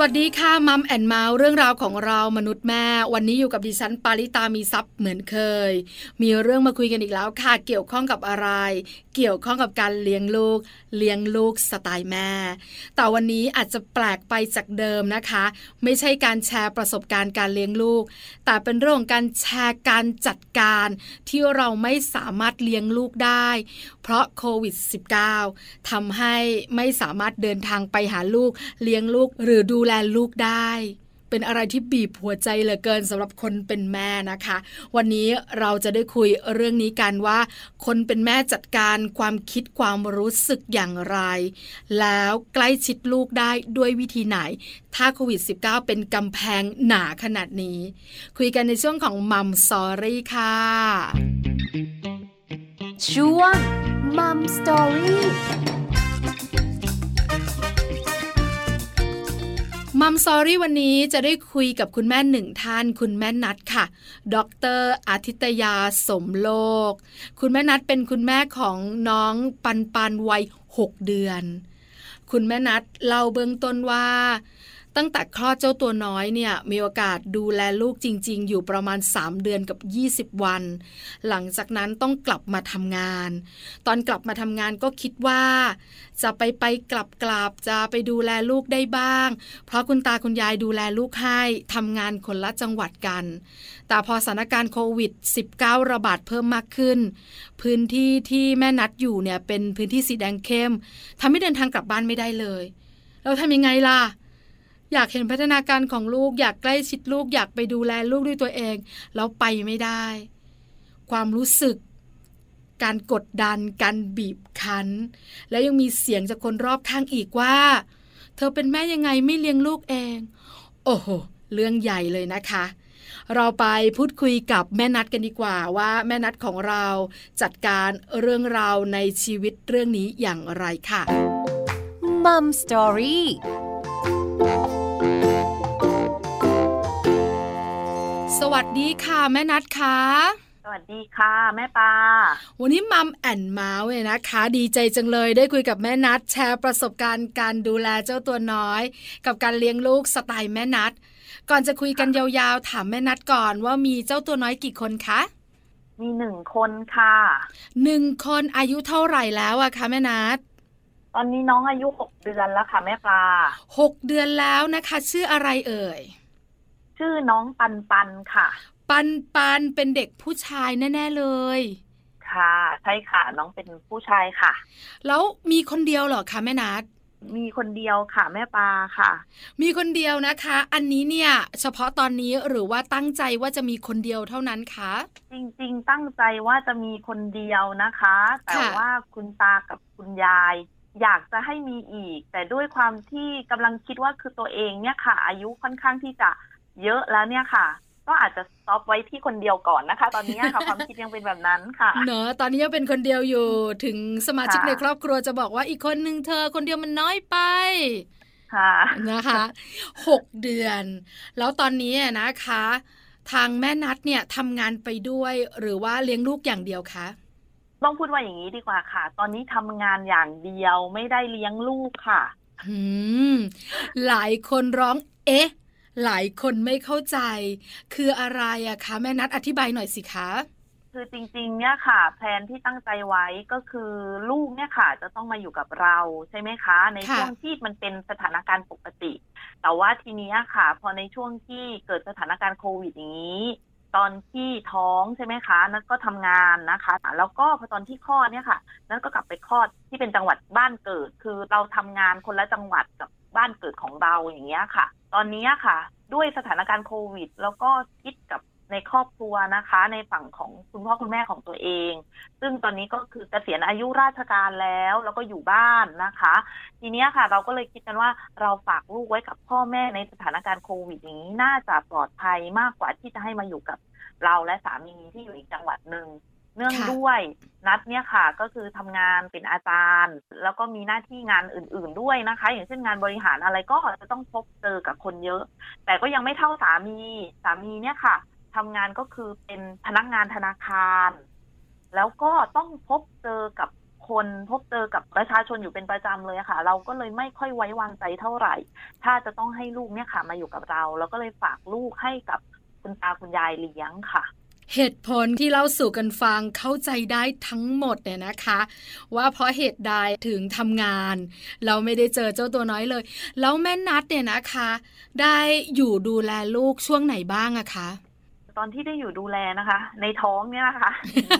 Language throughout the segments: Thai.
สวัสดีค่ะ Mum and Mouth เรื่องราวของเรามนุษย์แม่ วันนี้อยู่กับดิฉันปาริตามีซัพ์เหมือนเคย มีเรื่องมาคุยกันอีกแล้วค่ะเกี่ยวข้องกับอะไร เกี่ยวข้องกับการเลี้ยงลูก เลี้ยงลูกสไตล์แม่ แต่วันนี้อาจจะแปลกไปจากเดิมนะคะ ไม่ใช่การแชร์ประสบการณ์การเลี้ยงลูก แต่เป็นเรื่องของการแชร์การจัดการที่เราไม่สามารถเลี้ยงลูกได้ เพราะโควิด -19 ทำให้ไม่สามารถเดินทางไปหาลูกเลี้ยงลูกหรือดูแลลูกได้เป็นอะไรที่บีบหัวใจเหลือเกินสำหรับคนเป็นแม่นะคะ วันนี้เราจะได้คุยเรื่องนี้กันว่า คนเป็นแม่จัดการความคิดความรู้สึกอย่างไร แล้วใกล้ชิดลูกได้ด้วยวิธีไหน ถ้าโควิด -19 เป็นกำแพงหนาขนาดนี้ คุยกันในช่วงของ Mum Story ค่ะ ช่วง Mum Story Mum Story วันนี้จะได้คุยกับคุณแม่หนึ่งท่าน คุณแม่นัดค่ะ ดรอาทิตยาสมโลก คุณแม่นัดเป็นคุณแม่ของน้องปันปันวัยหกเดือน คุณแม่นัดเล่าเบื้องต้นว่า ตั้งแต่คลอดเจ้าตัวน้อยเนี่ยมีโอกาสดูแลลูกจริง ๆ อยู่ประมาณ 3 เดือนกับ 20 วัน หลังจากนั้นต้องกลับมาทำงาน ตอนกลับมาทำงานก็คิดว่า จะไปไปกลับกลับจะไปดูแลลูกได้บ้าง เพราะคุณตาคุณยายดูแลลูกให้ทำงานคนละจังหวัดกัน แต่พอสถานการณ์โควิด -19 ระบาดเพิ่มมากขึ้น พื้นที่ที่แม่นัดอยู่เนี่ยเป็นพื้นที่สีแดงเข้มทำให้เดินทางกลับบ้านไม่ได้เลย เราทำยังไงล่ะ อยากเห็นพัฒนาการของลูก อยากใกล้ชิดลูก อยากไปดูแลลูกด้วยตัวเอง แล้วไปไม่ได้ ความรู้สึก การกดดัน การบีบคั้น แล้วยังมีเสียงจากคนรอบข้างอีกว่า เธอเป็นแม่ยังไงไม่เลี้ยงลูกเอง โอ้โห เรื่องใหญ่เลยนะคะ เราไปพูดคุยกับแม่นัดกันดีกว่าว่าแม่นัดของเราจัดการเรื่องราวในชีวิตเรื่องนี้อย่างไรค่ะมัมสตอรี่ สวัสดีค่ะแม่นัดค่ะสวัสดีค่ะ แม่ปาวันนี้มัมแอนเมาส์เลยนะคะ ดีใจจังเลยได้คุยกับแม่นัดแชร์ประสบการณ์การดูแลเจ้าตัวน้อย กับการเลี้ยงลูกสไตล์แม่นัด ก่อนจะคุยกันยาวๆ ถามแม่นัดก่อนว่ามีเจ้าตัวน้อยกี่คนคะมีหนึ่งคนค่ะหนึ่งคนอายุเท่าไหร่แล้วอะคะแม่นัดตอนนี้น้องอายุหกเดือนแล้วค่ะแม่ปลาหกเดือนแล้วนะคะ ชื่ออะไรเอ่ย ชื่อน้องปันปันค่ะ ปันปันเป็นเด็กผู้ชายแน่ ๆ เลย ค่ะ ใช่ค่ะ น้องเป็นผู้ชายค่ะ แล้วมีคนเดียวเหรอคะแม่นัดมีคนเดียวค่ะ แม่ปลาค่ะ มีคนเดียวนะคะ อันนี้เนี่ย เฉพาะตอนนี้หรือว่าตั้งใจว่าจะมีคนเดียวเท่านั้นคะจริงๆ ตั้งใจว่าจะมีคนเดียวนะคะ แต่ว่าคุณตากับคุณยาย อยากจะให้มีอีก แต่ด้วยความที่กำลังคิดว่าคือตัวเองเนี่ยค่ะ อายุค่อนข้างที่จะ เยอะแล้วเนี่ยค่ะ ก็อาจจะสต็อปไว้ที่คนเดียวก่อนนะคะ ตอนนี้ค่ะความคิดยังเป็นแบบนั้นค่ะ เนอะตอนนี้ยังเป็นคนเดียวอยู่ถึงสมาชิกในครอบครัวจะบอกว่าอีกคนหนึ่งเธอคนเดียวมันน้อยไปค่ะนะคะหกเดือน แล้วตอนนี้นะคะ ทางแม่นัดเนี่ยทำงานไปด้วยหรือว่าเลี้ยงลูกอย่างเดียวคะต้องพูดว่าอย่างนี้ดีกว่าค่ะ ตอนนี้ทำงานอย่างเดียวไม่ได้เลี้ยงลูกค่ะอืมหลายคนร้อง เอ๊ะ หลายคนไม่เข้าใจ คืออะไรอะคะแม่นัดอธิบายหน่อยสิคะคือจริงๆ เนี่ยค่ะแผนที่ตั้งใจไว้ก็คือลูกเนี่ยค่ะ จะต้องมาอยู่กับเราใช่ไหมคะ ในช่วงที่มันเป็นสถานการณ์ปกติ แต่ว่าทีนี้ค่ะ พอในช่วงที่เกิดสถานการณ์โควิดอย่างนี้ ตอนที่ท้องใช่ไหมคะนัทก็ทำงานนะคะ แล้วก็พอตอนที่คลอดเนี่ยค่ะนัทก็กลับไปคลอดที่เป็นจังหวัดบ้านเกิด คือเราทำงานคนละจังหวัดกับ บ้านเกิดของเราอย่างเงี้ยค่ะ ตอนนี้ค่ะ ด้วยสถานการณ์โควิด แล้วก็คิดกับในครอบครัวนะคะ ในฝั่งของคุณพ่อคุณแม่ของตัวเอง ซึ่งตอนนี้ก็คือเกษียณอายุราชการแล้ว แล้วก็อยู่บ้านนะคะ ทีนี้ค่ะ เราก็เลยคิดกันว่าเราฝากลูกไว้กับพ่อแม่ในสถานการณ์โควิดอย่างนี้น่าจะปลอดภัยมากกว่าที่จะให้มาอยู่กับเราและสามีที่อยู่อีกจังหวัดหนึ่ง เนื่องด้วยนัดเนี่ยค่ะ ก็คือทำงานเป็นอาจารย์ แล้วก็มีหน้าที่งานอื่น ๆด้วยนะคะ อย่างเช่นงานบริหารอะไรก็จะต้องพบเจอกับคนเยอะ แต่ก็ยังไม่เท่าสามีสามีเนี่ยค่ะทำงานก็คือเป็นพนักงานธนาคาร แล้วก็ต้องพบเจอกับคนพบเจอกับประชาชนอยู่เป็นประจำเลยอะค่ะ เราก็เลยไม่ค่อยไว้วางใจเท่าไหร่ ถ้าจะต้องให้ลูกเนี่ยค่ะ มาอยู่กับเราเราก็เลยฝากลูกให้กับคุณตาคุณยายเลี้ยงค่ะ เหตุผลที่เราสู่กันฟังเข้าใจได้ทั้งหมดเนี่ยนะคะ ว่าเพราะเหตุใดถึงทำงาน เราไม่ได้เจอเจ้าตัวน้อยเลย แล้วแม่นัดเนี่ยนะคะ ได้อยู่ดูแลลูกช่วงไหนบ้างอะคะตอนที่ได้อยู่ดูแลนะคะ ในท้องเนี่ยนะคะ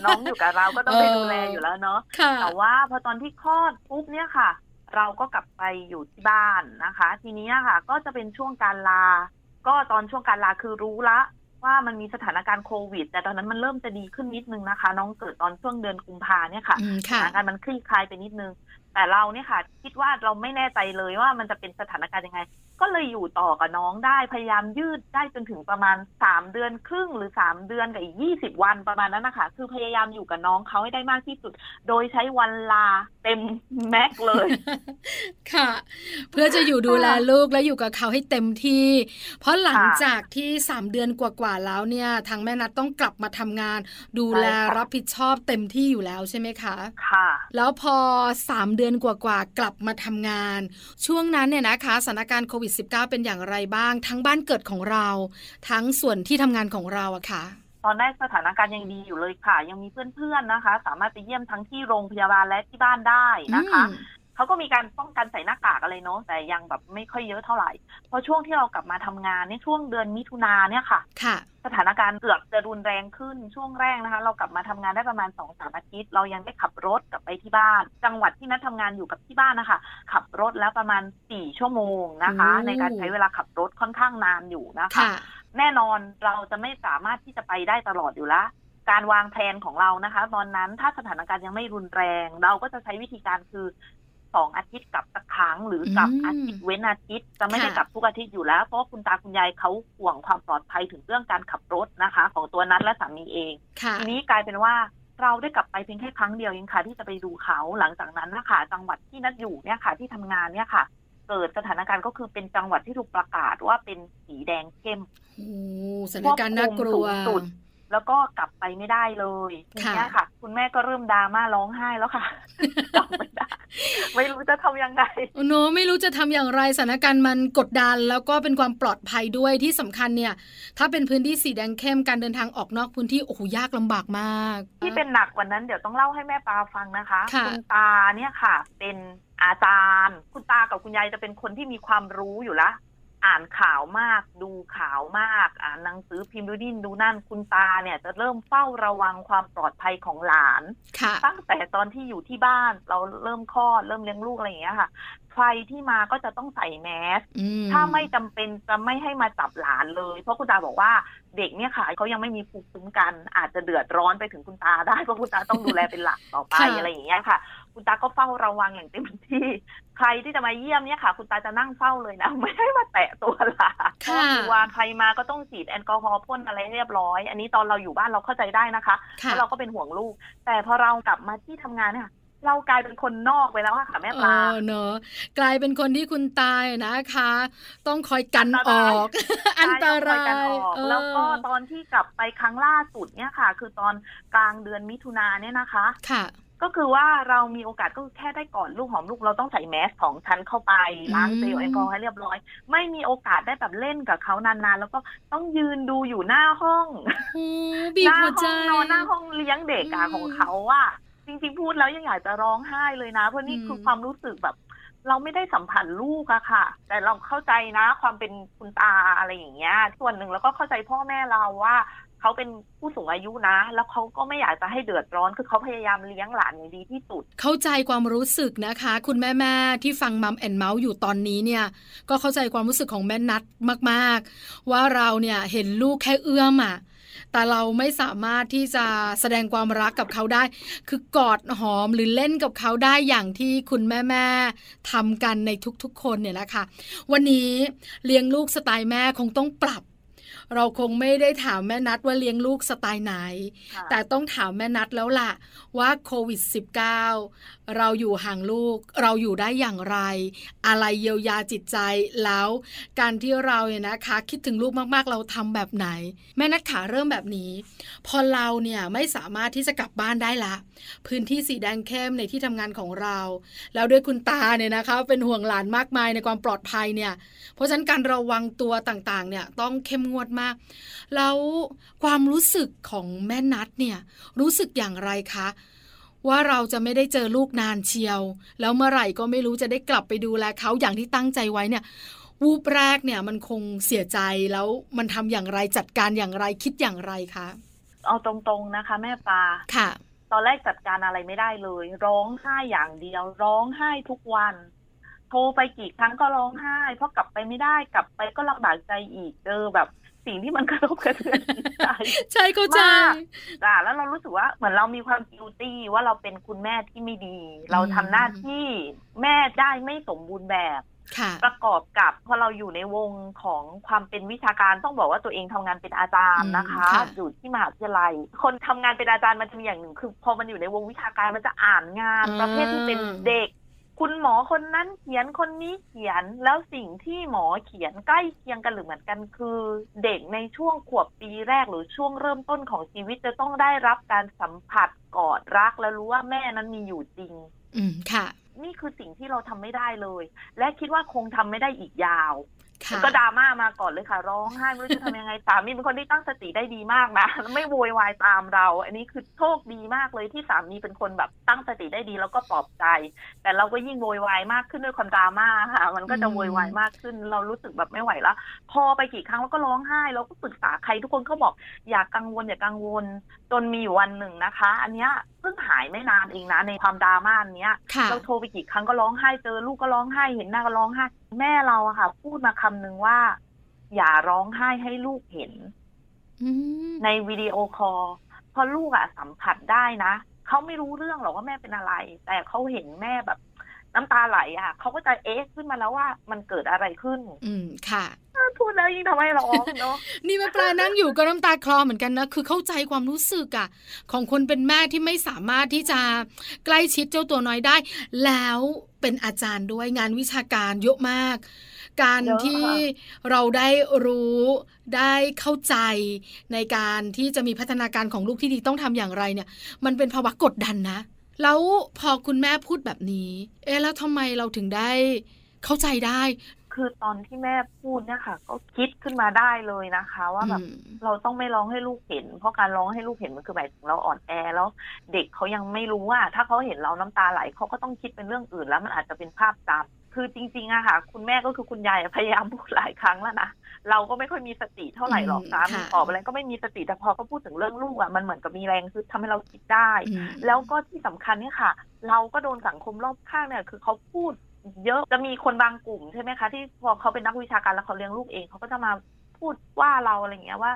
น้องอยู่กับเราก็ต้องได้ดูแลอยู่แล้วเนาะค่ะแต่ว่าพอตอนที่คลอดปุ๊บเนี่ยค่ะ เราก็กลับไปอยู่ที่บ้านนะคะ ทีนี้ค่ะ ก็จะเป็นช่วงการลา ก็ตอนช่วงการลาคือรู้ละ ว่ามันมีสถานการณ์โควิด แต่ตอนนั้นมันเริ่มจะดีขึ้นนิดนึงนะคะ น้องเกิดตอนช่วงเดือนกุมภาเนี่ยค่ะอืมสค่ะถานการณ์มันคลี่คลายไปนิดนึง แต่เราเนี่ยค่ะ คิดว่าเราไม่แน่ใจเลยว่ามันจะเป็นสถานการณ์ยังไง ก็เลยอยู่ต่อกับน้องได้พยายามยืดได้จนถึงประมาณสามเดือนครึ่งหรือสามเดือนกับอีกยี่สิบวันประมาณนั้นนะคะคือพยายามอยู่กับน้องเขาให้ได้มากที่สุด โดยใช้วันลาเต็มแม็กซ์เลย ค่ะ เพื่อจะอยู่ดูแลลูกและอยู่กับเขาให้เต็มที่ เพราะหลังค่ะจากที่สามเดือนกว่าๆแล้วเนี่ย ทางแม่นัดต้องกลับมาทำงาน ดูแลใช่ค่ะรับผิดชอบเต็มที่อยู่แล้วใช่ไหมคะค่ะ แล้วพอ3เดือนกว่าๆกลับมาทำงาน ช่วงนั้นเนี่ยนะคะสถานการณ์โควิด -19 เป็นอย่างไรบ้าง ทั้งบ้านเกิดของเรา ทั้งส่วนที่ทำงานของเราอะค่ะ ตอนแรกสถานการณ์ยังดีอยู่เลยค่ะ ยังมีเพื่อนๆนะคะ สามารถไปเยี่ยมทั้งที่โรงพยาบาลและที่บ้านได้นะคะอืม เขาก็มีการป้องกันใส่หน้ากากอะไรเนาะแต่ยังแบบไม่ค่อยเยอะเท่าไหร่พอช่วงที่เรากลับมาทำงานเนี่ยช่วงเดือนมิถุนาเนี่ยค่ะค่ะ สถานการณ์เกือบจะรุนแรงขึ้นช่วงแรกนะคะ เรากลับมาทำงานได้ประมาณสองสามอาทิตย์ เรายังได้ขับรถกลับไปที่บ้าน จังหวัดที่นัดทำงานอยู่กับที่บ้านนะคะขับรถแล้วประมาณสี่ชั่วโมงนะคะโอ้ในการใช้เวลาขับรถค่อนข้างนานอยู่นะคะค่ะแน่นอนเราจะไม่สามารถที่จะไปได้ตลอดอยู่แล้วการวางแผนของเรานะคะ ตอนนั้นถ้าสถานการณ์ยังไม่รุนแรง เราก็จะใช้วิธีการคือ สองอาทิตย์กลับสักครั้ง หรือกลับอืมอาทิตย์เว้นอาทิตย์จะไม่ได้ค่ะกลับทุกอาทิตย์อยู่แล้ว เพราะว่าคุณตาคุณยายเขาห่วงความปลอดภัยถึงเรื่องการขับรถนะคะ ของตัวนั้นและสามีเองค่ะทีนี้กลายเป็นว่าเราได้กลับไปเพียงแค่ครั้งเดียวเองค่ะที่จะไปดูเขาหลังจากนั้นนะคะจังหวัดที่นัดอยู่เนี่ยค่ะ ที่ทำงานเนี่ยค่ะ เกิดสถานการณ์ก็คือเป็นจังหวัดที่ถูกประกาศว่าเป็นสีแดงเข้มโอ้สถานการณ์น่ากลัวควบคุมสูงสุด แล้วก็กลับไปไม่ได้เลยทีเนี้ยค่ะ คุณแม่ก็เริ่มดราม่าร้องไห้แล้วค่ะกลับไม่ได้ไม่รู้จะทำยังไงโอ้โนไม่รู้จะทำอย่างไรสถานการณ์มันกดดัน แล้วก็เป็นความปลอดภัยด้วยที่สำคัญเนี่ย ถ้าเป็นพื้นที่สีแดงเข้มการเดินทางออกนอกพื้นที่โอ้โหยากลำบากมาก ที่เป็นหนักกว่านั้นเดี๋ยวต้องเล่าให้แม่ปาฟังนะคะค่ะณตาเนี่ยค่ะ เป็นอาจารย์ คุณตากับคุณยายจะเป็นคนที่มีความรู้อยู่แล้ว อ่านข่าวมาก ดูข่าวมาก อ่านหนังสือพิมพ์ดูดินดูนั่นคุณตาเนี่ย จะเริ่มเฝ้าระวังความปลอดภัยของหลานค่ะตั้งแต่ตอนที่อยู่ที่บ้านเราเริ่มคลอดเริ่มเลี้ยงลูกอะไรอย่างเงี้ยค่ะใครที่มาก็จะต้องใส่แมสอืมถ้าไม่จำเป็นจะไม่ให้มาจับหลานเลย เพราะคุณตาบอกว่าเด็กเนี่ยค่ะเขายังไม่มีภูมิคุ้มกัน อาจจะเดือดร้อนไปถึงคุณตาได้เพราะคุณตาต้องดูแลเป็นหลักต่อไปค่ะอะไรอย่างเงี้ยค่ะ คุณตาก็เฝ้าระวังอย่างเต็มที่ ใครที่จะมาเยี่ยมเนี่ยค่ะ คุณตาจะนั่งเฝ้าเลยนะไม่ให้มาแตะตัวหลานเพราะค่ะกลัวใครมาก็ต้องฉีดแอลกอฮอล์พ่นอะไรเรียบร้อย อันนี้ตอนเราอยู่บ้านเราเข้าใจได้นะคะเพค่ะราะเราก็เป็นห่วงลูก แต่พอเรากลับมาที่ทำงานเนี่ยเรากลายเป็นคนนอกไปแล้วอะค่ะแม่เอปลาอเนอะกลายเป็นคนที่คุณตายนะคะ ต้องคอยกันอันตอรายอก อันตใช่ราต้องคอกันยออกเออแล้วก็ตอนที่กลับไปครั้งล่าสุดเนี่ยค่ะ คือตอนกลางเดือนมิถุนาเนี่ยนะคะ ค่ะ ก็คือว่าเรามีโอกาสก็คือแค่ได้กอดลูกหอมลูกเราต้องใส่แมสของชั้นเข้าไปล้างเจลแอลกอฮอล์ให้เรียบร้อย ไม่มีโอกาสได้แบบเล่นกับเขานานๆ แล้วก็ต้องยืนดูอยู่หน้าห้องโอ้บีหบน้าหัวใจห้องนอนหน้าห้องเลี้ยงเด็กอะอืมของเขาอะจริงๆพูดแล้วยังอยากจะร้องไห้เลยนะ เพราะนี่อืมคือความรู้สึกแบบ เราไม่ได้สัมผัสลูกอะค่ะ แต่เราเข้าใจนะ ความเป็นคุณตาอะไรอย่างเงี้ยส่วนหนึ่งแล้วก็เข้าใจพ่อแม่เราว่า เขาเป็นผู้สูงอายุนะ แล้วเขาก็ไม่อยากจะให้เดือดร้อน คือเขาพยายามเลี้ยงหลานอย่างดีที่สุด เข้าใจความรู้สึกนะคะ คุณแม่แม่ที่ฟังมัมแอนเมาส์อยู่ตอนนี้เนี่ย ก็เข้าใจความรู้สึกของแม่นัดมากๆ ว่าเราเนี่ยเห็นลูกแค่เอื้อมอะแต่เราไม่สามารถที่จะแสดงความรักกับเขาได้ คือกอดหอมหรือเล่นกับเขาได้อย่างที่คุณแม่แม่ทำกันในทุกๆคนเนี่ยแหละค่ะ วันนี้เลี้ยงลูกสไตล์แม่คงต้องปรับ เราคงไม่ได้ถามแม่นัดว่าเลี้ยงลูกสไตล์ไหนค่ะแต่ต้องถามแม่นัดแล้วล่ะว่าโควิด -19 เราอยู่ห่างลูก เราอยู่ได้อย่างไร อะไรเยียวยาจิตใจแล้ว การที่เราเนี่ยนะคะ คิดถึงลูกมากๆ เราทำแบบไหน แม่นัดขาเริ่มแบบนี้ พอเราเนี่ยไม่สามารถที่จะกลับบ้านได้ละ พื้นที่สีแดงเข้มในที่ทำงานของเรา แล้วด้วยคุณตาเนี่ยนะคะ เป็นห่วงหลานมากมายในความปลอดภัยเนี่ย เพราะฉะนั้นการระวังตัวต่างๆเนี่ยต้องเข้มงวดมากแล้วความรู้สึกของแม่นัดเนี่ยรู้สึกอย่างไรคะว่าเราจะไม่ได้เจอลูกนานเชียว แล้วเมื่อไหร่ก็ไม่รู้จะได้กลับไปดูแลเขาอย่างที่ตั้งใจไว้เนี่ย วูบแรกเนี่ยมันคงเสียใจแล้วมันทำอย่างไรจัดการอย่างไรคิดอย่างไรคะเอาตรงๆนะคะ แม่ปลาค่ะ ตอนแรกจัดการอะไรไม่ได้เลย ร้องไห้อย่างเดียว ร้องไห้ทุกวัน โทรไปกี่ครั้งก็ร้องไห้ เพราะกลับไปไม่ได้กลับไปก็ลำบากใจอีกเจอแบบ สิ่งที่มันกระทบกระเทือนจิตใจใช่เข้าใจมากอะแล้วเรารู้สึกว่าเหมือนเรามีความกิลตี้ว่าเราเป็นคุณแม่ที่ไม่ดี เราทำหน้าที่แม่ได้ไม่สมบูรณ์แบบค่ะประกอบกับพอเราอยู่ในวงของความเป็นวิชาการต้องบอกว่าตัวเองทำงานเป็นอาจารย์นะคะอืมค่ะอยู่ที่มหาวิทยาลัย คนทำงานเป็นอาจารย์มันจะมีอย่างหนึ่งคือ พอมันอยู่ในวงวิชาการมันจะอ่านงานประเภทที่เป็นเด็ก คุณหมอคนนั้นเขียนคนนี้เขียนแล้วสิ่งที่หมอเขียนใกล้เคียงกันหรือเหมือนกัน คือเด็กในช่วงขวบปีแรกหรือช่วงเริ่มต้นของชีวิตจะต้องได้รับการสัมผัสกอดรักและรู้ว่าแม่นั้นมีอยู่จริง อืมค่ะ นี่คือสิ่งที่เราทำไม่ได้เลย และคิดว่าคงทำไม่ได้อีกยาวค่ะ ก็ดราม่ามาก่อนเลยค่ะ ร้องไห้ไม่รู้จะทำยังไงสามีเป็นคนที่ตั้งสติได้ดีมากนะไม่โวยวายตามเรา อันนี้คือโชคดีมากเลยที่สามีเป็นคนแบบตั้งสติได้ดีแล้วก็ปลอบใจ แต่เราก็ยิ่งโวยวายมากขึ้นด้วยความดราม่าค่ะ มันก็จะโวยวายมากขึ้น เรารู้สึกแบบไม่ไหวแล้ว พอไปกี่ครั้งแล้วก็ร้องไห้เราก็ปรึกษาใครทุกคนก็บอกอย่ากังวลอย่ากังวลจนมีอยู่วันหนึ่งนะคะ อันเนี้ย พิ่งหายไม่นานเองนะในความดราม่าอันเนี้ยค่ะเราโทรไปกี่ครั้งก็ร้องไห้เจอลูกก็ร้องไห้เห็นหน้าก็ร้องไห้ แม่เราอะค่ะ พูดมาคำหนึ่งว่า อย่าร้องไห้ให้ลูกเห็นอืมในวิดีโอคอลเพราะลูกอะสัมผัสได้นะเขาไม่รู้เรื่องหรอกว่าแม่เป็นอะไร แต่เขาเห็นแม่แบบ น้ำตาไหลอะเขาก็จะเอ๊ะขึ้นมาแล้วว่ามันเกิดอะไรขึ้น อืมค่ะพูดแล้วยิ่งทำให้ร้องเนาะนี่แม่ปลานั่งอยู่ก็น้ำตาคลอเหมือนกันนะคือเข้าใจความรู้สึกอะของคนเป็นแม่ที่ไม่สามารถที่จะใกล้ชิดเจ้าตัวน้อยได้ แล้วเป็นอาจารย์ด้วยงานวิชาการเยอะมาก การเยอะค่ะที่เราได้รู้ได้เข้าใจในการที่จะมีพัฒนาการของลูกที่ดีต้องทำอย่างไรเนี่ย มันเป็นภาวะกดดันนะ แล้วพอคุณแม่พูดแบบนี้ เอ๊ะแล้วทำไมเราถึงได้เข้าใจได้ คือตอนที่แม่พูดเนี่ยค่ะ ก็คิดขึ้นมาได้เลยนะคะ ว่าแบบอืมเราต้องไม่ร้องให้ลูกเห็น เพราะการร้องให้ลูกเห็นมันคือหมายถึงเราอ่อนแอแล้ว เด็กเขายังไม่รู้ว่า ถ้าเขาเห็นเราน้ำตาไหลเขาก็ต้องคิดเป็นเรื่องอื่น แล้วมันอาจจะเป็นภาพจำ คือจริงๆอะค่ะ คุณแม่ก็คือคุณยายอะพยายามพูดหลายครั้งแล้วนะเราก็ไม่ค่อยมีสติเท่าไหร่หรอกอืมสามีค่ะตอบอะไรก็ไม่มีสติแต่พอเขาพูดถึงเรื่องลูกอะมันเหมือนกับมีแรงคือทำให้เราคิดได้อืมแล้วก็ที่สำคัญเนี่ยค่ะ เราก็โดนสังคมรอบข้างเนี่ย คือเขาพูดเยอะจะมีคนบางกลุ่มใช่ไหมคะที่พอเขาเป็นนักวิชาการแล้วเขาเลี้ยงลูกเองเขาก็จะมาพูดว่าเราอะไรอย่างเงี้ยว่า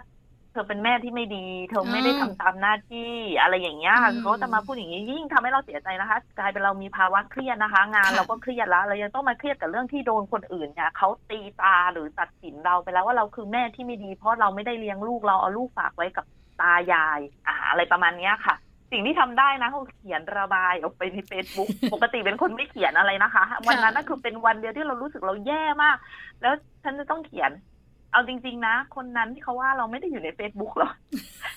เธอเป็นแม่ที่ไม่ดี เธอไม่ได้ทำตามหน้าที่อะไรอย่างเงี้ยค่ะอืมเขาจะมาพูดอย่างนี้ยิ่งทำให้เราเสียใจนะคะ กลายเป็นเรามีภาวะเครียดนะคะ งานค่ะเราก็เครียดแล้วเรายังต้องมาเครียดกับเรื่องที่โดนคนอื่นเนี่ยเขาตีตาหรือตัดสินเราไปแล้วว่าเราคือแม่ที่ไม่ดี เพราะเราไม่ได้เลี้ยงลูกเราเอาลูกฝากไว้กับตายายอ่าอะไรประมาณเนี้ยค่ะ สิ่งที่ทำได้นะคือเขียนระบายออกไปในเฟซบุ๊กปกติเป็นคนไม่เขียนอะไรนะคะ วันนั้นนั่นคือเป็นวันเดียวที่เรารู้สึกเราแย่มาก แล้วฉันจะต้องเขียน เอาจริง ๆ นะ คนนั้นที่เขาว่าเราไม่ได้อยู่ในเฟซบุ๊กหรอก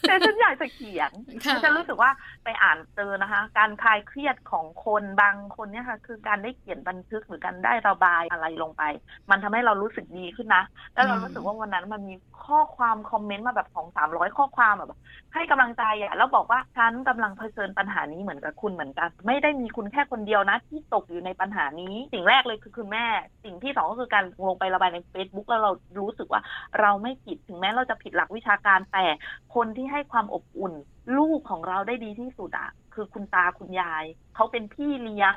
แต่ฉันอยากจะเขียนค่ะฉันรู้สึกว่าไปอ่านเจอนะคะ การคลายเครียดของคนบางคนเนี่ยค่ะ คือการได้เขียนบันทึกหรือการได้ระบายอะไรลงไป มันทำให้เรารู้สึกดีขึ้นนะ แล้วเราอืมรู้สึกว่าวันนั้นมันมีข้อความคอมเมนต์มาแบบสองสามร้อยข้อความแบบ ให้กำลังใจอะแล้วบอกว่าฉันกำลังเผชิญปัญหานี้เหมือนกับคุณเหมือนกัน ไม่ได้มีคุณแค่คนเดียวนะ ที่ตกอยู่ในปัญหานี้ สิ่งแรกเลยคือคุณแม่ สิ่งที่สองก็คือการลงไประบายใน Facebook แล้วเรารู้สึกว่าเราไม่ผิดถึงแม้เราจะผิดหลักวิชาการแต่คนที่ให้ความอบอุ่น ลูกของเราได้ดีที่สุดอะคือคุณตาคุณยาย เขาเป็นพี่เลี้ยง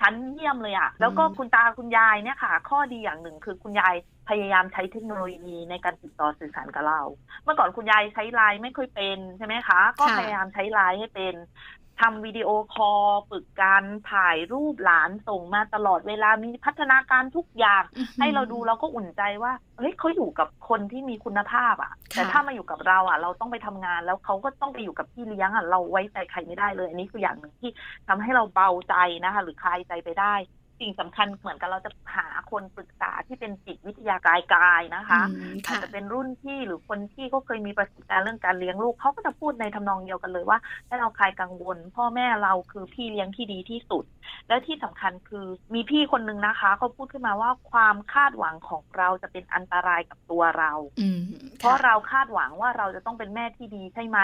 ชั้นเยี่ยมเลยอะแล้วก็อืมคุณตาคุณยายเนี่ยค่ะ ข้อดีอย่างหนึ่งคือคุณยายพยายามใช้เทคโนโลยีในการติดต่อสื่อสารกับเรา เมื่อก่อนคุณยายใช้ไลน์ไม่ค่อยเป็นใช่ไหมคะ ก็ค่ะพยายามใช้ไลน์ให้เป็น ทำวิดีโอคอลฝึกการถ่ายรูปหลานส่งมาตลอดเวลามีพัฒนาการทุกอย่าง ให้เราดูเราก็อุ่นใจว่าเฮ้ยเขาอยู่กับคนที่มีคุณภาพอะ่ะค่ะแต่ถ้ามาอยู่กับเราอะ่ะ เราต้องไปทำงานแล้วเขาก็ต้องไปอยู่กับพี่เลี้ยงอะ่ะเราไว้ใจใครไม่ได้เลย อันนี้คืออย่างหนึ่งที่ทำให้เราเบาใจนะคะ หรือคลายใจไปได้ สิ่งสำคัญเหมือนกันเราจะหาคนปรึกษาที่เป็นจิตวิทยากายกายนะคะอืมอาจค่ะจะเป็นรุ่นพี่หรือคนที่เขาเคยมีประสบการณ์เรื่องการเลี้ยงลูกเขาก็จะพูดในทำนองเดียวกันเลยว่าให้เราคลายกังวล พ่อแม่เราคือพี่เลี้ยงที่ดีที่สุด แล้วที่สำคัญคือมีพี่คนนึงนะคะเขาพูดขึ้นมาว่าความคาดหวังของเราจะเป็นอันตรายกับตัวเราอืมเพราะค่เราคาดหวังว่าเราจะต้องเป็นแม่ที่ดีใช่ไหม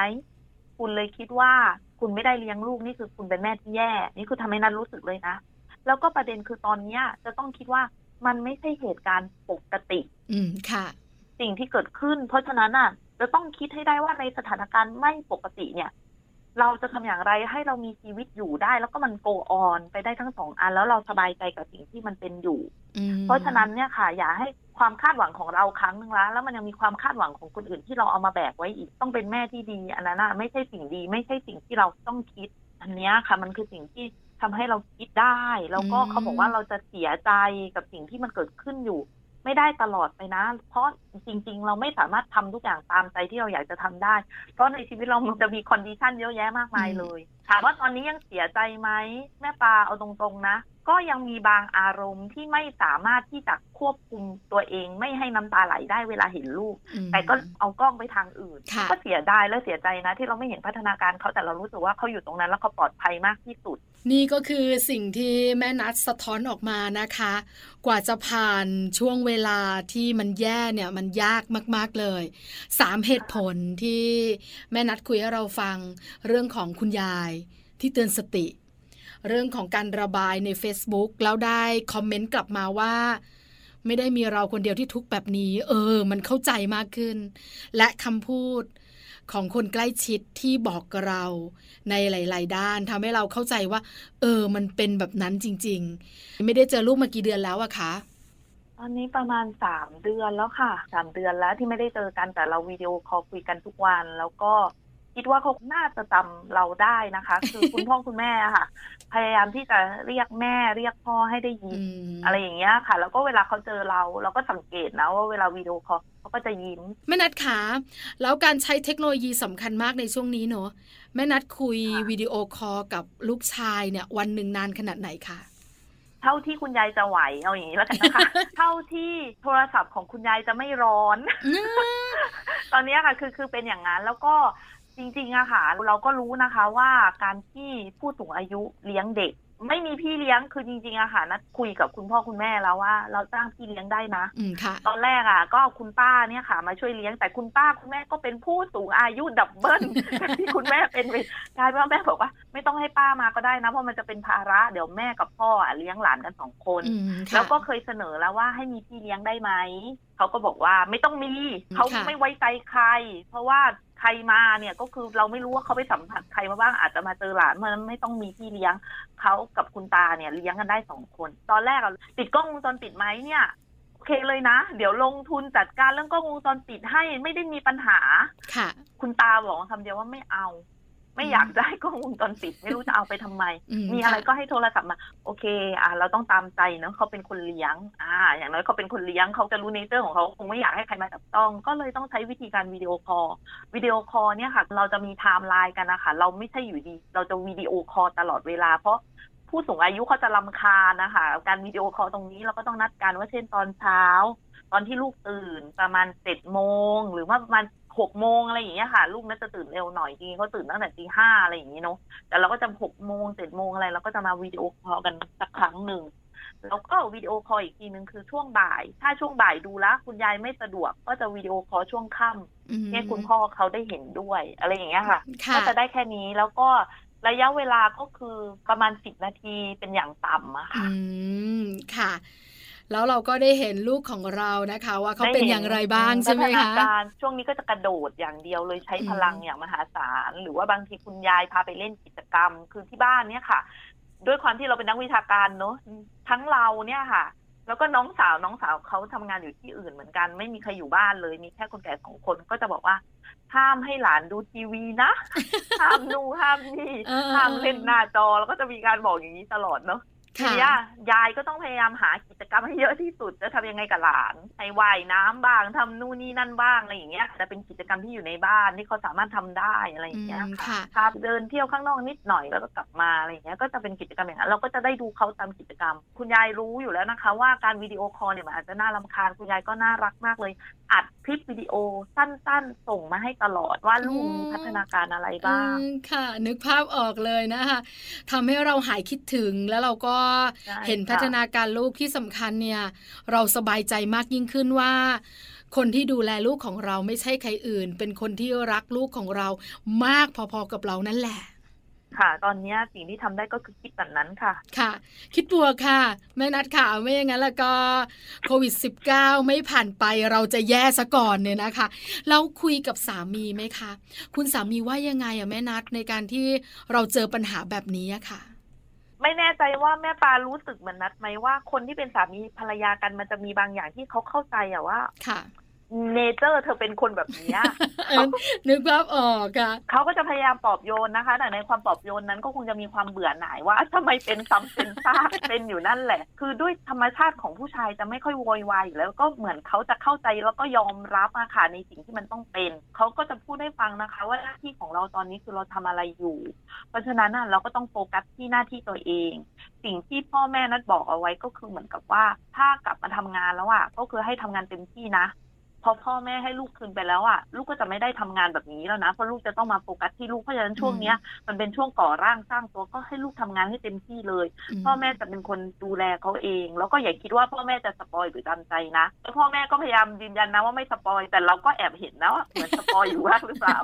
คุณเลยคิดว่าคุณไม่ได้เลี้ยงลูกนี่คือคุณเป็นแม่ที่แย่ นี่คือทำให้นันรู้สึกเลยนะ แล้วก็ประเด็นคือตอนเนี้ยจะต้องคิดว่ามันไม่ใช่เหตุการณ์ปกติ อืมค่ะ สิ่งที่เกิดขึ้น เพราะฉะนั้นอะ จะต้องคิดให้ได้ว่าในสถานการณ์ไม่ปกติเนี่ย เราจะทำอย่างไรให้เรามีชีวิตอยู่ได้ แล้วก็มันโกออนไปได้ทั้งสองอัน แล้วเราสบายใจกับสิ่งที่มันเป็นอยู่อืมเพราะฉะนั้นเนี่ยค่ะ อย่าให้ความคาดหวังของเราครั้งหนึ่งละแล้วมันยังมีความคาดหวังของคนอื่นที่เราเอามาแบกไว้อีกต้องเป็นแม่ที่ดีอันนั้นน่ะไม่ใช่สิ่งดี ไม่ใช่สิ่งที่เราต้องคิดอันเนี้ยค่ะ มันคือสิ่งที่ ทำให้เราคิดได้ แล้วก็เขาบอกว่าเราจะเสียใจกับสิ่งที่มันเกิดขึ้นอยู่ ไม่ได้ตลอดไปนะ เพราะจริง ๆ เราไม่สามารถทำทุกอย่างตามใจที่เราอยากจะทำได้ เพราะในชีวิตเรามันจะมี condition เยอะแยะมากมายเลย ถามว่าตอนนี้ยังเสียใจไหมแม่ปลาเอาตรงๆนะ ก็ยังมีบางอารมณ์ที่ไม่สามารถที่จะควบคุมตัวเอง ไม่ให้น้ำตาไหลได้เวลาเห็นลูกอืมแต่ก็เอากล้องไปทางอื่นค่ะก็เสียดายและเสียใจนะ ที่เราไม่เห็นพัฒนาการเขาแต่เรารู้สึกว่าเขาอยู่ตรงนั้น แล้วเขาปลอดภัยมากที่สุด นี่ก็คือสิ่งที่แม่นัดสะท้อนออกมานะคะ กว่าจะผ่านช่วงเวลาที่มันแย่เนี่ยมันยากมาก ๆเลยสามเหตุผลที่แม่นัดคุยให้เราฟังเรื่องของคุณยายที่เตือนสติ เรื่องของการระบายใน Facebook แล้วได้คอมเมนต์กลับมาว่า ไม่ได้มีเราคนเดียวที่ทุกแบบนี้ เออ มันเข้าใจมากขึ้น และคำพูดของคนใกล้ชิดที่บอกเราในหลาย ๆ ด้านทำให้เราเข้าใจว่า เออ มันเป็นแบบนั้นจริง ๆ ไม่ได้เจอลูกมากี่เดือนแล้วอะคะตอนนี้ประมาณสามเดือนแล้วค่ะสามเดือนแล้วที่ไม่ได้เจอกันแต่เราวิดีโอคอลคุยกันทุกวัน แล้วก็ คิดว่าเขาน่าจะจำเราได้นะคะ คือคุณพ่อคุณแม่อะค่ะ พยายามที่จะเรียกแม่เรียกพ่อให้ได้ยินอืมอะไรอย่างเงี้ยค่ะ แล้วก็เวลาเขาเจอเราเราก็สังเกตนะว่าเวลาวิดีโอคอลเขาก็จะยิ้มแม่นัดขาแล้วการใช้เทคโนโลยีสำคัญมากในช่วงนี้เนอะแม่นัดคุยค่ะวิดีโอคอลกับลูกชายเนี่ย วันหนึ่งนานขนาดไหนคะเท่าที่คุณยายจะไหวเอาอย่างนี้แล้วกันนะคะ เท่าที่โทรศัพท์ของคุณยายจะไม่ร้อน ตอนเนี้ยค่ะคือคือเป็นอย่างนั้นแล้วก็ จริงๆอะค่ะเราก็รู้นะคะว่าการที่ผู้สูงอายุเลี้ยงเด็ก ไม่มีพี่เลี้ยงคือจริงๆอะค่ะนัดคุยกับคุณพ่อคุณแม่แล้วว่า เราจ้างพี่เลี้ยงได้นะอืมค่ะ ตอนแรกอะก็เอาคุณป้าเนี่ยค่ะ มาช่วยเลี้ยงแต่คุณป้าคุณแม่ก็เป็นผู้สูงอายุ doubleที่คุณแม่เป็นไปกลายเป็นว่าแม่บอกว่า ไม่ต้องให้ป้ามาก็ได้นะเพราะมันจะเป็นภาระเดี๋ยวแม่กับพ่ออะเลี้ยงหลานกันสองคน อืมค่ะแล้วก็เคยเสนอแล้วว่าให้มีพี่เลี้ยงได้ไหม เขาก็บอกว่าไม่ต้องมีเขาค่ะไม่ไว้ใจใคร เพราะว่าใครมาเนี่ยก็คือเราไม่รู้ว่าเขาไปสัมผัสใครมาบ้างอาจจะมาเจอหลานเพราะฉะนั้นไม่ต้องมีพี่เลี้ยงเขากับคุณตาเนี่ยเลี้ยงกันได้สองคน ตอนแรกอะติดกล้องวงจรปิดไหมเนี่ยโอเคเลยนะ เดี๋ยวลงทุนจัดการเรื่องกล้องวงจรปิดให้ไม่ได้มีปัญหาค่ะ คุณตาบอกคำเดียวว่าไม่เอา ไม่อยากได้กล้องวงจรปิด ไม่รู้จะเอาไปทำไมอืมมีอะไรค่ะก็ให้โทรศัพท์มา โอเค อะเราต้องตามใจเนอะเขาเป็นคนเลี้ยง อ่า อย่างน้อยเขาเป็นคนเลี้ยงเขาจะรู้ nature ของเขาคงไม่อยากให้ใครมาจับต้อง ก็เลยต้องใช้วิธีการวิดีโอคอลวิดีโอคอลเนี่ยค่ะ เราจะมีไทม์ไลน์กันนะคะเราไม่ใช่อยู่ดี เราจะวิดีโอคอลตลอดเวลา เพราะผู้สูงอายุเขาจะรำคาญนะคะการวิดีโอคอลตรงนี้เราก็ต้องนัดกันว่าเช่นตอนเช้า ตอนที่ลูกตื่นประมาณเจ็ดโมงหรือว่าประมาณ หกโมงอะไรอย่างเงี้ยค่ะ ลูกน่าจะตื่นเร็วหน่อยจริงๆเขาตื่นตั้งแต่ตีห้าอะไรอย่างงี้เนาะแต่เราก็จะหกโมงเจ็ดโมงอะไรเราก็จะมาวิดีโอคอลกันสักครั้งหนึ่งแล้วก็วิดีโอคอลอีกทีหนึ่งคือช่วงบ่าย ถ้าช่วงบ่ายดูแล้วคุณยายไม่สะดวก ก็จะวิดีโอคอลช่วงค่ำอืมให้คุณพ่อเขาได้เห็นด้วย อะไรอย่างเงี้ยค่ะค่ะก็จะได้แค่นี้แล้วก็ระยะเวลาก็คือประมาณสิบนาทีเป็นอย่างต่ำอะค่ะ อืม ค่ะ แล้วเราก็ได้เห็นลูกของเรานะคะ ว่าเขาเป็นอย่างไรบ้างใช่ไหมพัฒนาคะการช่วงนี้ก็จะกระโดดอย่างเดียวเลยใช้พลังอืมอย่างมหาศาล หรือว่าบางทีคุณยายพาไปเล่นกิจกรรม คือที่บ้านเนี่ยค่ะ ด้วยความที่เราเป็นนักวิชาการเนอะทั้งเราเนี่ยค่ะ แล้วก็น้องสาวน้องสาวเขาทำงานอยู่ที่อื่นเหมือนกัน ไม่มีใครอยู่บ้านเลย มีแค่คนแก่สองคนก็จะบอกว่าห้ามให้หลานดูทีวีนะ ห้ามนูห้ามนี่เออห้ามเล่นหน้าจอ แล้วก็จะมีการบอกอย่างนี้ตลอดเนาะ ทีค่ะเนี้ยยายก็ต้องพยายามหากิจกรรมให้เยอะที่สุดจะทำยังไงกับหลานให้ว่ายน้ำบ้างทำนู่นนี่นั่นบ้างอะไรอย่างเงี้ยจะเป็นกิจกรรมที่อยู่ในบ้านที่เขาสามารถทำได้อะไรอย่างเงี้ยอืมค่ะค่ะพาเดินเที่ยวข้างนอกนิดหน่อยแล้วก็กลับมาอะไรอย่างเงี้ยก็จะเป็นกิจกรรมอย่างนั้นเราก็จะได้ดูเขาตามกิจกรรม คุณยายรู้อยู่แล้วนะคะ ว่าการวิดีโอคอลเนี่ยมันอาจจะน่ารำคาญคุณยายก็น่ารักมากเลย อัดคลิปวิดีโอสั้นๆ ส่งมาให้ตลอดว่าลูกมีพัฒนาการอะไรบ้างอืมค่ะ นึกภาพออกเลยนะคะทำให้เราหายคิดถึงแล้วเราก็ใช่เห็นค่ะพัฒนาการลูกที่สำคัญเนี่ย เราสบายใจมากยิ่งขึ้นว่า คนที่ดูแลลูกของเราไม่ใช่ใครอื่น เป็นคนที่รักลูกของเรามากพอๆกับเรานั่นแหละค่ะ ตอนเนี้ยสิ่งที่ทำได้ก็คือคิดแบบนั้นค่ะ ค่ะ คิดบวกค่ะแม่นัดค่ะ ไม่อย่างนั้นแล้วก็โควิด -19 ไม่ผ่านไปเราจะแย่ซะก่อนเนี่ยนะคะ เราคุยกับสามีไหมคะ คุณสามีว่ายังไงอะแม่นัดในการที่เราเจอปัญหาแบบนี้อะค่ะ ไม่แน่ใจว่าแม่ปลารู้สึกเหมือนนัดไหมว่าคนที่เป็นสามีภรรยากันมันจะมีบางอย่างที่เขาเข้าใจอะว่า ค่ะ เนเจอร์เธอเป็นคนแบบเนี้ยเออนึกภาพออกค่ะ เขาก็จะพยายามปลอบโยนนะคะ แต่ในความปลอบโยนนั้นก็คงจะมีความเบื่อหน่ายว่าทำไมเป็นซ้ำเป็นซากเป็นอยู่นั่นแหละ คือด้วยธรรมชาติของผู้ชายจะไม่ค่อยโวยวายอยู่แล้วก็เหมือนเขาจะเข้าใจแล้วก็ยอมรับอะค่ะในสิ่งที่มันต้องเป็น เขาก็จะพูดให้ฟังนะคะ ว่าหน้าที่ของเราตอนนี้คือเราทำอะไรอยู่ เพราะฉะนั้นน่ะเราก็ต้องโฟกัสที่หน้าที่ตัวเอง สิ่งที่พ่อแม่นัดบอกเอาไว้ก็คือเหมือนกับว่า ถ้ากลับมาทำงานแล้วอะก็คือให้ทำงานเต็มที่นะ พอพ่อแม่ให้ลูกคืนไปแล้วอะลูกก็จะไม่ได้ทำงานแบบนี้แล้วนะเพราะลูกจะต้องมาโฟกัสที่ลูกเพราะฉะนั้นช่วงเนี้ย มันเป็นช่วงก่อร่างสร้างตัวก็ให้ลูกทำงานให้เต็มที่เลย พ่อแม่จะเป็นคนดูแลเขาเอง แล้วก็อย่าคิดว่าพ่อแม่จะ spoil หรือจำใจนะแล้วพ่อแม่ก็พยายามยืนยันนะว่าไม่ spoil แต่เราก็แอบเห็นนะว่าเหมือน spoil อยู่บ้างหรือเปล่า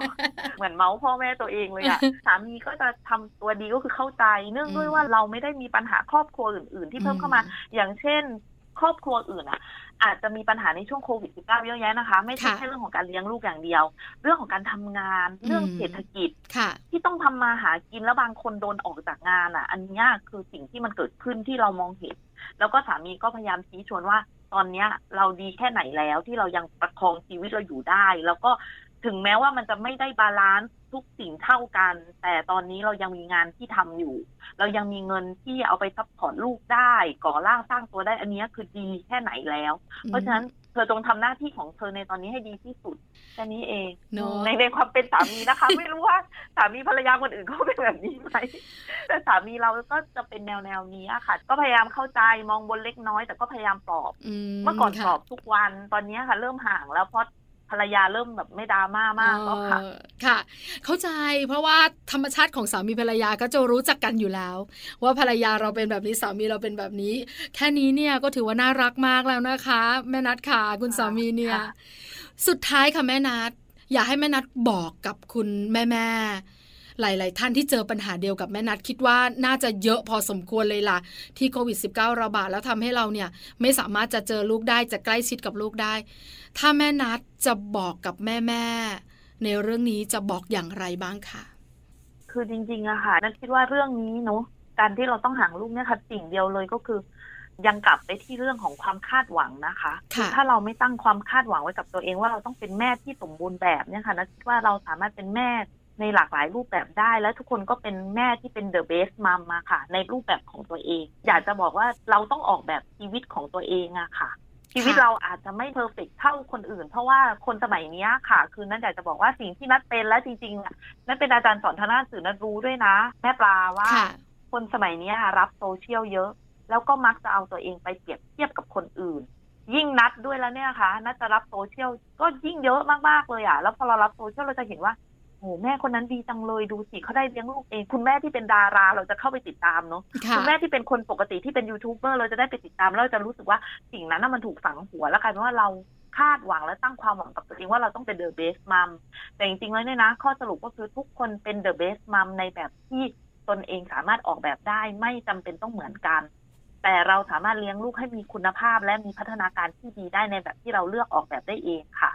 เหมือนเมาส์พ่อแม่ตัวเองเลยอะสามีก็จะทำตัวดีก็คือเข้าใจ เนื่องด้วยว่าเราไม่ได้มีปัญหาครอบครัวอื่น ๆ ที่เพิ่มเข้ามา อย่างเช่น ครอบครัวอื่นอะ อาจจะมีปัญหาในช่วงโควิด -19 เยอะแยะนะคะ ไม่ใช่ค่ะแค่เรื่องของการเลี้ยงลูกอย่างเดียว เรื่องของการทำงาน เรื่องอืมเศรษฐกิจค่ะที่ต้องทำมาหากินแล้วบางคนโดนออกจากงานอะ อันเนี้ยคือสิ่งที่มันเกิดขึ้นที่เรามองเห็น แล้วก็สามีก็พยายามชี้ชวนว่า ตอนเนี้ย เราดีแค่ไหนแล้วที่เรายังประคองชีวิตเราอยู่ได้ แล้วก็ถึงแม้ว่ามันจะไม่ได้ balance ทุกสิ่งเท่ากัน แต่ตอนนี้เรายังมีงานที่ทำอยู่ เรายังมีเงินที่เอาไป support ลูกได้ ก่อร่างสร้างตัวได้อันเนี้ยคือดีแค่ไหนแล้ว เพราะฉะนั้นเธอจงทำหน้าที่ของเธอในตอนนี้ให้ดีที่สุดแค่นี้เองเนอะในในความเป็นสามีนะคะ ไม่รู้ว่าสามีภรรยาคนอื่นเขาเป็นแบบนี้ไหมแต่สามีเราก็จะเป็นแนวแนวๆนี้อะค่ะ ก็พยายามเข้าใจมองบนเล็กน้อย แต่ก็พยายามปลอบอืเมื่อก่อนค่ะปลอบทุกวันตอนนี้ค่ะ เริ่มห่างแล้วเพราะ ภรรยาเริ่มแบบไม่ดราม่ามากแล้วค่ะเออค่ะ เข้าใจเพราะว่าธรรมชาติของสามีภรรยาก็จะรู้จักกันอยู่แล้ว ว่าภรรยาเราเป็นแบบนี้สามีเราเป็นแบบนี้ แค่นี้เนี่ยก็ถือว่าน่ารักมากแล้วนะคะ แม่นัดค่ะ คุณสามีเนี่ยค่ะสุดท้ายค่ะแม่นัด อยากให้แม่นัดบอกกับคุณแม่แม่ๆ หลาย ๆ ท่านที่เจอปัญหาเดียวกับแม่นัดคิดว่าน่าจะเยอะพอสมควรเลยล่ะ ที่โควิด -19 ระบาดแล้วทำให้เราเนี่ยไม่สามารถจะเจอลูกได้จะใกล้ชิดกับลูกได้ ถ้าแม่นัดจะบอกกับแม่แม่ๆในเรื่องนี้จะบอกอย่างไรบ้างคะคือจริงๆอะค่ะนันคิดว่าเรื่องนี้เนาะการที่เราต้องห่างลูกเนี่ยค่ะสิ่งเดียวเลยก็คือยังกลับไปที่เรื่องของความคาดหวังนะคะค่ะถ้าเราไม่ตั้งความคาดหวังไว้กับตัวเองว่าเราต้องเป็นแม่ที่สมบูรณ์แบบเนี่ยค่ะนันคิดว่าเราสามารถเป็นแม่ ในหลากหลายรูปแบบได้ และทุกคนก็เป็นแม่ที่เป็นเดอะเบสมัมมาค่ะ ในรูปแบบของตัวเอง อยากจะบอกว่าเราต้องออกแบบชีวิตของตัวเองอะค่ะชีวิตเราอาจจะไม่เพอร์เฟกเท่าคนอื่น เพราะว่าคนสมัยเนี้ยค่ะ คือนันอยากจะบอกว่าสิ่งที่นัดเป็นและจริงๆอะนัดเป็นอาจารย์สอนทางด้านสื่อนัดรู้ด้วยนะ แม่ปลาว่าค่ะคนสมัยเนี้ยรับโซเชียลเยอะ แล้วก็มักจะเอาตัวเองไปเปรียบเทียบกับคนอื่น ยิ่งนัดด้วยแล้วเนี่ยค่ะนัดจะรับโซเชียลก็ยิ่งเยอะมากๆเลยอะแล้วพอเรารับโซเชียลเราจะเห็นว่า โอ้แม่คนนั้นดีจังเลยดูสิเขาได้เลี้ยงลูกเอง คุณแม่ที่เป็นดาราเราจะเข้าไปติดตามเนาะค่ะคุณแม่ที่เป็นคนปกติที่เป็นยูทูบเบอร์เราจะได้ไปติดตามแล้วเราจะรู้สึกว่าสิ่งนั้นน่ะมันถูกฝังหัวแล้วกลายเป็นว่าเราคาดหวังและตั้งความหวังกับตัวเองว่าเราต้องเป็นเดอะเบสมัมแต่จริงๆแล้วเนี่ยนะ ข้อสรุปก็คือทุกคนเป็นเดอะเบสมัมในแบบที่ตนเองสามารถออกแบบได้ไม่จำเป็นต้องเหมือนกัน แต่เราสามารถเลี้ยงลูกให้มีคุณภาพ และมีพัฒนาการที่ดีได้ในแบบที่เราเลือกออกแบบได้เองค่ะค่ะ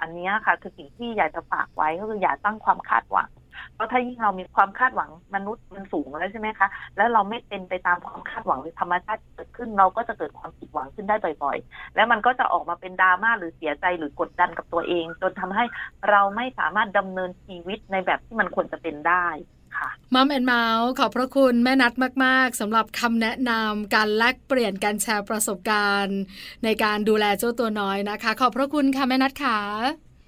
อันนี้ค่ะคือสิ่งที่อยากจะฝากไว้ก็คืออย่าตั้งความคาดหวัง เพราะถ้ายิ่งเรามีความคาดหวังมนุษย์มันสูงแล้วใช่ไหมคะ แล้วเราไม่เป็นไปตามความคาดหวังหรือธรรมชาติเกิดขึ้นเราก็จะเกิดความผิดหวังขึ้นได้บ่อย ๆ แล้วมันก็จะออกมาเป็นดราม่าหรือเสียใจหรือกดดันกับตัวเอง จนทำให้เราไม่สามารถดำเนินชีวิตในแบบที่มันควรจะเป็นได้ ค่ะมัมแอนเมาส์ขอบพระคุณแม่นัดมาก ๆสำหรับคำแนะนำการแลกเปลี่ยนการแชร์ประสบการณ์ ในการดูแลเจ้าตัวน้อยนะคะ ขอบพระคุณค่ะแม่นัดค่ะ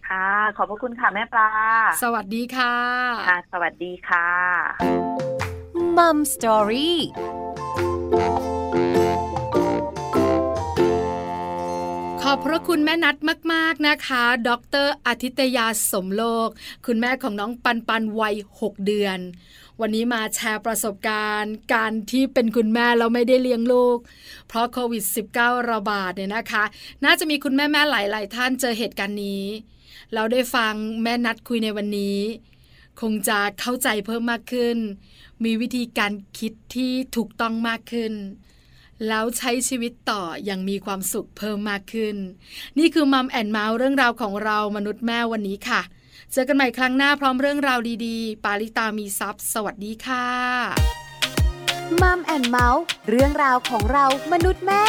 ค่ะ ขอบพระคุณค่ะแม่ปลา สวัสดีค่ะค่ะ สวัสดีค่ะมัมสตอรี่ อบพระคุณแม่นัดมาก ๆนะคะ ดรอาทิตยาสมโลก คุณแม่ของน้องปันปันวัย 6 เดือน วันนี้มาแชร์ประสบการณ์ การที่เป็นคุณแม่เราไม่ได้เลี้ยงลูก เพราะโควิด -19 ระบาดเนี่ยนะคะ น่าจะมีคุณแม่ๆหลาย ๆ ท่านเจอเหตุการณ์นี้ เราได้ฟังแม่นัดคุยในวันนี้ คงจะเข้าใจเพิ่มมากขึ้น มีวิธีการคิดที่ถูกต้องมากขึ้น แล้วใช้ชีวิตต่ออย่างมีความสุขเพิ่มมากขึ้น นี่คือมัมแอนเมาส์เรื่องราวของเรามนุษย์แม่วันนี้ค่ะ เจอกันใหม่ครั้งหน้าพร้อมเรื่องราวดีๆ ปาลิตามีซัพ์สวัสดีค่ะมัมแอนเมาส์เรื่องราวของเรามนุษย์แม่